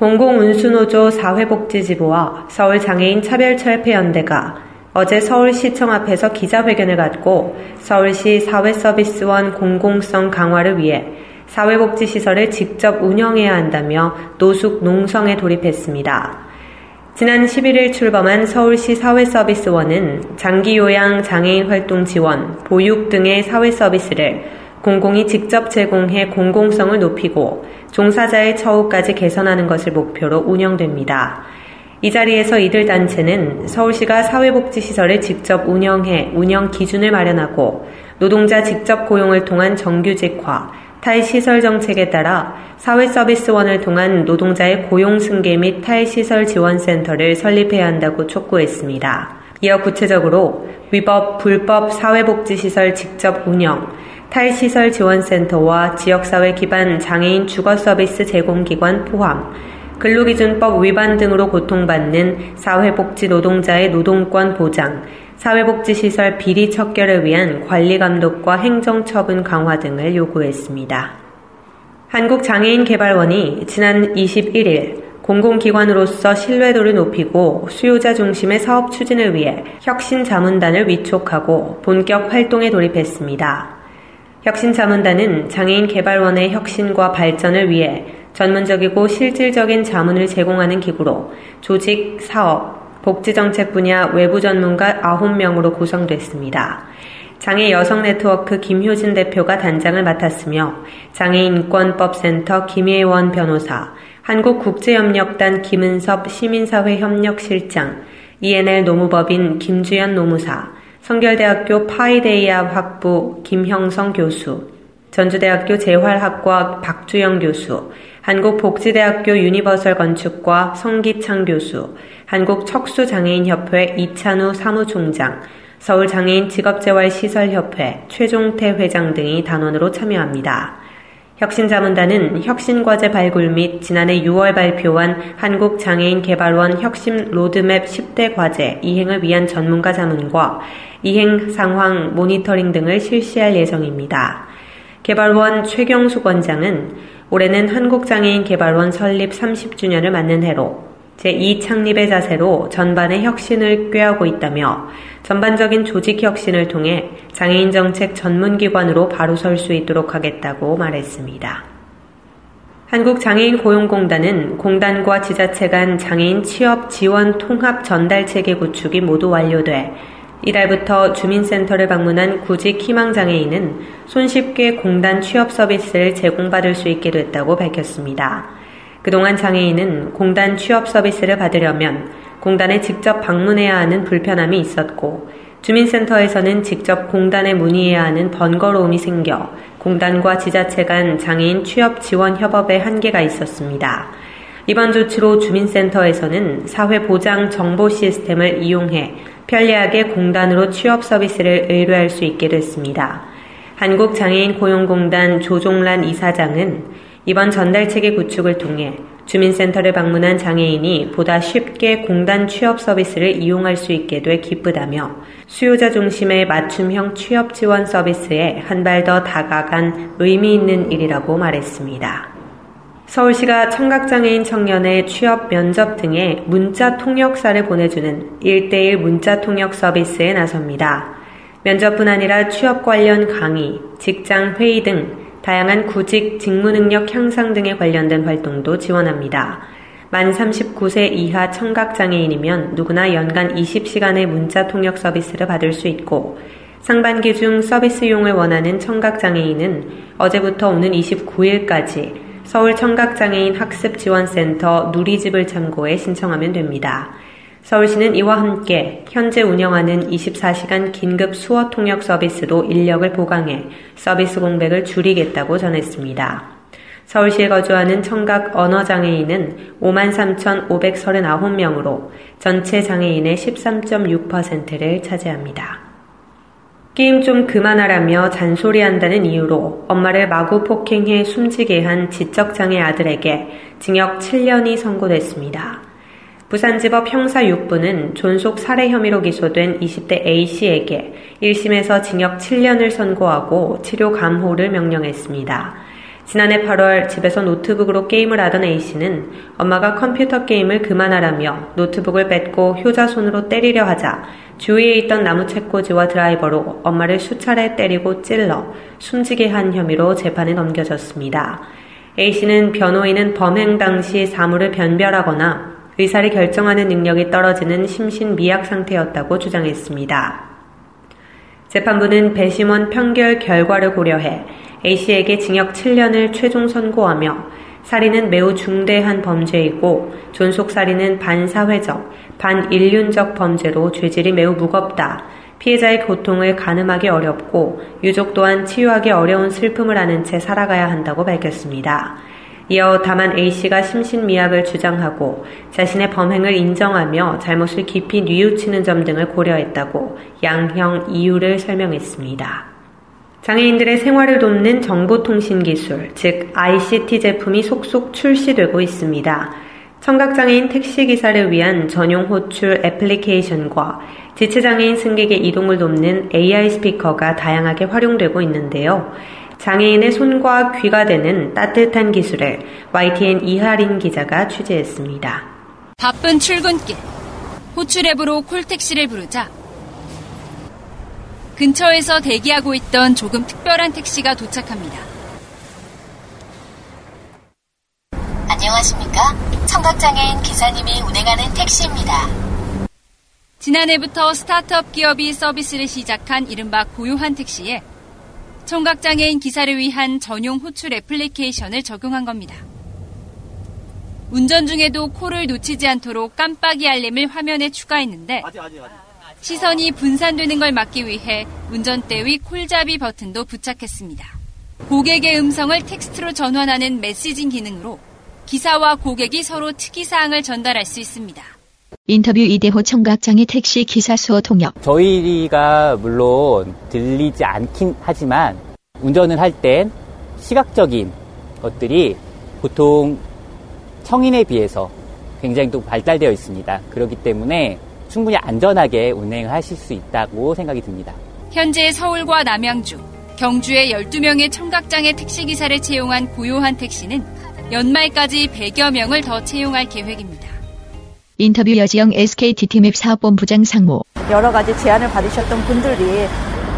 공공운수노조 사회복지지부와 서울장애인 차별철폐연대가 어제 서울시청 앞에서 기자회견을 갖고 서울시 사회서비스원 공공성 강화를 위해 사회복지시설을 직접 운영해야 한다며 노숙 농성에 돌입했습니다. 지난 11일 출범한 서울시 사회서비스원은 장기요양 장애인 활동 지원, 보육 등의 사회서비스를 공공이 직접 제공해 공공성을 높이고 종사자의 처우까지 개선하는 것을 목표로 운영됩니다. 이 자리에서 이들 단체는 서울시가 사회복지시설을 직접 운영해 운영 기준을 마련하고 노동자 직접 고용을 통한 정규직화, 탈시설 정책에 따라 사회서비스원을 통한 노동자의 고용 승계 및 탈시설 지원센터를 설립해야 한다고 촉구했습니다. 이어 구체적으로 위법, 불법 사회복지시설 직접 운영, 탈시설 지원센터와 지역사회 기반 장애인 주거 서비스 제공기관 포함, 근로기준법 위반 등으로 고통받는 사회복지 노동자의 노동권 보장, 사회복지시설 비리 척결을 위한 관리감독과 행정처분 강화 등을 요구했습니다. 한국장애인개발원이 지난 21일 공공기관으로서 신뢰도를 높이고 수요자 중심의 사업 추진을 위해 혁신자문단을 위촉하고 본격 활동에 돌입했습니다. 혁신자문단은 장애인 개발원의 혁신과 발전을 위해 전문적이고 실질적인 자문을 제공하는 기구로 조직, 사업, 복지정책 분야 외부 전문가 9명으로 구성됐습니다. 장애 여성 네트워크 김효진 대표가 단장을 맡았으며 장애인권법센터 김예원 변호사, 한국국제협력단 김은섭 시민사회 협력실장, ENL 노무법인 김주연 노무사, 성결대학교 파이데이아 학부 김형성 교수, 전주대학교 재활학과 박주영 교수, 한국복지대학교 유니버설 건축과 성기창 교수, 한국척수장애인협회 이찬우 사무총장, 서울장애인 직업재활시설협회 최종태 회장 등이 단원으로 참여합니다. 혁신자문단은 혁신과제 발굴 및 지난해 6월 발표한 한국장애인개발원 혁신 로드맵 10대 과제 이행을 위한 전문가 자문과 이행 상황 모니터링 등을 실시할 예정입니다. 개발원 최경수 원장은 올해는 한국장애인 개발원 설립 30주년을 맞는 해로 제2 창립의 자세로 전반의 혁신을 꾀하고 있다며 전반적인 조직 혁신을 통해 장애인 정책 전문기관으로 바로 설 수 있도록 하겠다고 말했습니다. 한국장애인 고용공단은 공단과 지자체 간 장애인 취업 지원 통합 전달 체계 구축이 모두 완료돼 이달부터 주민센터를 방문한 구직 희망장애인은 손쉽게 공단 취업 서비스를 제공받을 수 있게 됐다고 밝혔습니다. 그동안 장애인은 공단 취업 서비스를 받으려면 공단에 직접 방문해야 하는 불편함이 있었고 주민센터에서는 직접 공단에 문의해야 하는 번거로움이 생겨 공단과 지자체 간 장애인 취업 지원 협업에 한계가 있었습니다. 이번 조치로 주민센터에서는 사회보장 정보 시스템을 이용해 편리하게 공단으로 취업 서비스를 의뢰할 수 있게 됐습니다. 한국장애인 고용공단 조종란 이사장은 이번 전달체계 구축을 통해 주민센터를 방문한 장애인이 보다 쉽게 공단 취업 서비스를 이용할 수 있게 돼 기쁘다며 수요자 중심의 맞춤형 취업 지원 서비스에 한 발 더 다가간 의미 있는 일이라고 말했습니다. 서울시가 청각장애인 청년의 취업 면접 등의 문자 통역사를 보내주는 1대1 문자 통역 서비스에 나섭니다. 면접뿐 아니라 취업 관련 강의, 직장 회의 등 다양한 구직, 직무 능력 향상 등에 관련된 활동도 지원합니다. 만 39세 이하 청각장애인이면 누구나 연간 20시간의 문자 통역 서비스를 받을 수 있고 상반기 중 서비스용을 원하는 청각장애인은 어제부터 오는 29일까지 서울 청각장애인 학습지원센터 누리집을 참고해 신청하면 됩니다. 서울시는 이와 함께 현재 운영하는 24시간 긴급 수어 통역 서비스도 인력을 보강해 서비스 공백을 줄이겠다고 전했습니다. 서울시에 거주하는 청각 언어장애인은 53,539명으로 전체 장애인의 13.6%를 차지합니다. 게임 좀 그만하라며 잔소리한다는 이유로 엄마를 마구 폭행해 숨지게 한 지적장애 아들에게 징역 7년이 선고됐습니다. 부산지법 형사 6부는 존속 살해 혐의로 기소된 20대 A씨에게 1심에서 징역 7년을 선고하고 치료 감호를 명령했습니다. 지난해 8월 집에서 노트북으로 게임을 하던 A씨는 엄마가 컴퓨터 게임을 그만하라며 노트북을 뺏고 효자손으로 때리려 하자 주위에 있던 나무 책꽂이와 드라이버로 엄마를 수차례 때리고 찔러 숨지게 한 혐의로 재판에 넘겨졌습니다. A씨는 변호인은 범행 당시 사물을 변별하거나 의사를 결정하는 능력이 떨어지는 심신 미약 상태였다고 주장했습니다. 재판부는 배심원 판결 결과를 고려해 A씨에게 징역 7년을 최종 선고하며 살인은 매우 중대한 범죄이고 존속살인은 반사회적, 반인륜적 범죄로 죄질이 매우 무겁다. 피해자의 고통을 가늠하기 어렵고 유족 또한 치유하기 어려운 슬픔을 아는 채 살아가야 한다고 밝혔습니다. 이어 다만 A씨가 심신미약을 주장하고 자신의 범행을 인정하며 잘못을 깊이 뉘우치는 점 등을 고려했다고 양형 이유를 설명했습니다. 장애인들의 생활을 돕는 정보통신기술, 즉 ICT 제품이 속속 출시되고 있습니다. 청각장애인 택시기사를 위한 전용 호출 애플리케이션과 지체장애인 승객의 이동을 돕는 AI 스피커가 다양하게 활용되고 있는데요. 장애인의 손과 귀가 되는 따뜻한 기술을 YTN 이하린 기자가 취재했습니다. 바쁜 출근길. 호출 앱으로 콜택시를 부르자 근처에서 대기하고 있던 조금 특별한 택시가 도착합니다. 안녕하십니까? 청각장애인 기사님이 운행하는 택시입니다. 지난해부터 스타트업 기업이 서비스를 시작한 이른바 고요한 택시에 청각장애인 기사를 위한 전용 호출 애플리케이션을 적용한 겁니다. 운전 중에도 콜을 놓치지 않도록 깜빡이 알림을 화면에 추가했는데 아직, 아직, 아직. 시선이 분산되는 걸 막기 위해 운전대 위 콜잡이 버튼도 부착했습니다. 고객의 음성을 텍스트로 전환하는 messaging 기능으로 기사와 고객이 서로 특이사항을 전달할 수 있습니다. 인터뷰 이대호 청각장애 택시 기사 수어 통역. 저희가 물론 들리지 않긴 하지만 운전을 할 땐 시각적인 것들이 보통 성인에 비해서 굉장히 또 발달되어 있습니다. 그렇기 때문에 충분히 안전하게 운행하실 수 있다고 생각이 듭니다. 현재 서울과 남양주, 경주에 12명의 청각장애 택시기사를 채용한 고요한 택시는 연말까지 100여 명을 더 채용할 계획입니다. 인터뷰 여지영 SKT팀앱 사업본부장 상무. 여러 가지 제안을 받으셨던 분들이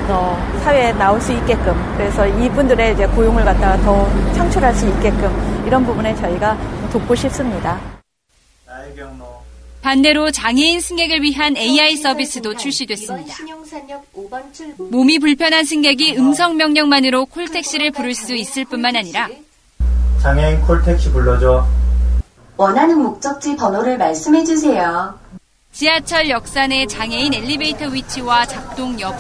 어, 사회에 나올 수 있게끔 그래서 이분들의 이제 고용을 갖다가 더 창출할 수 있게끔 이런 부분에 저희가 돕고 싶습니다. 반대로 장애인 승객을 위한 AI 서비스도 출시됐습니다. 몸이 불편한 승객이 음성 명령만으로 콜택시를 부를 수 있을 뿐만 아니라 장애인 콜택시 불러줘. 원하는 목적지 번호를 말씀해 주세요. 지하철 역사 내 장애인 엘리베이터 위치와 작동 여부,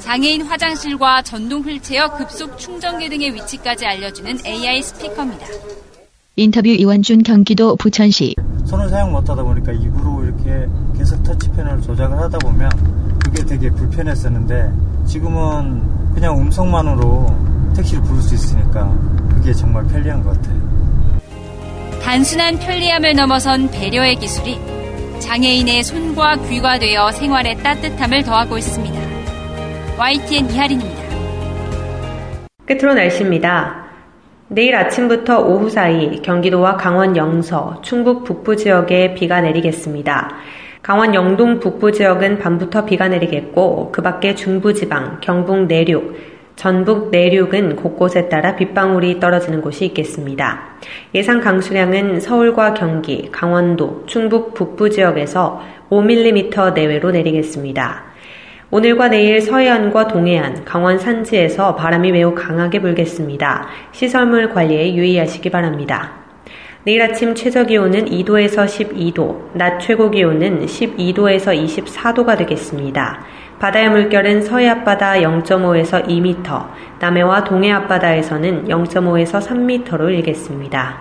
장애인 화장실과 전동 휠체어 급속 충전기 등의 위치까지 알려주는 AI 스피커입니다. 인터뷰 이원준 경기도 부천시 손을 사용 못하다 보니까 입으로 이렇게 계속 터치펜을 조작을 하다 보면 그게 되게 불편했었는데 지금은 그냥 음성만으로 택시를 부를 수 있으니까 그게 정말 편리한 것 같아요. 단순한 편리함을 넘어선 배려의 기술이 장애인의 손과 귀가 되어 생활에 따뜻함을 더하고 있습니다. YTN 이하린입니다. 끝으로 날씨입니다. 내일 아침부터 오후 사이 경기도와 강원 영서, 충북 북부 지역에 비가 내리겠습니다. 강원 영동 북부 지역은 밤부터 비가 내리겠고 그 밖에 중부지방, 경북 내륙, 전북 내륙은 곳곳에 따라 빗방울이 떨어지는 곳이 있겠습니다. 예상 강수량은 서울과 경기, 강원도, 충북 북부 지역에서 5mm 내외로 내리겠습니다. 오늘과 내일 서해안과 동해안, 강원 산지에서 바람이 매우 강하게 불겠습니다. 시설물 관리에 유의하시기 바랍니다. 내일 아침 최저 기온은 2도에서 12도, 낮 최고 기온은 12도에서 24도가 되겠습니다. 바다의 물결은 서해 앞바다 0.5에서 2m, 남해와 동해 앞바다에서는 0.5에서 3m로 일겠습니다.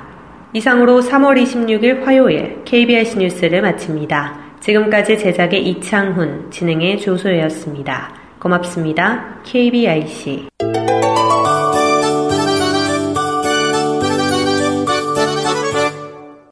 이상으로 3월 26일 화요일 KBS 뉴스를 마칩니다. 지금까지 제작의 이창훈, 진행의 조소혜였습니다. 고맙습니다. KBIC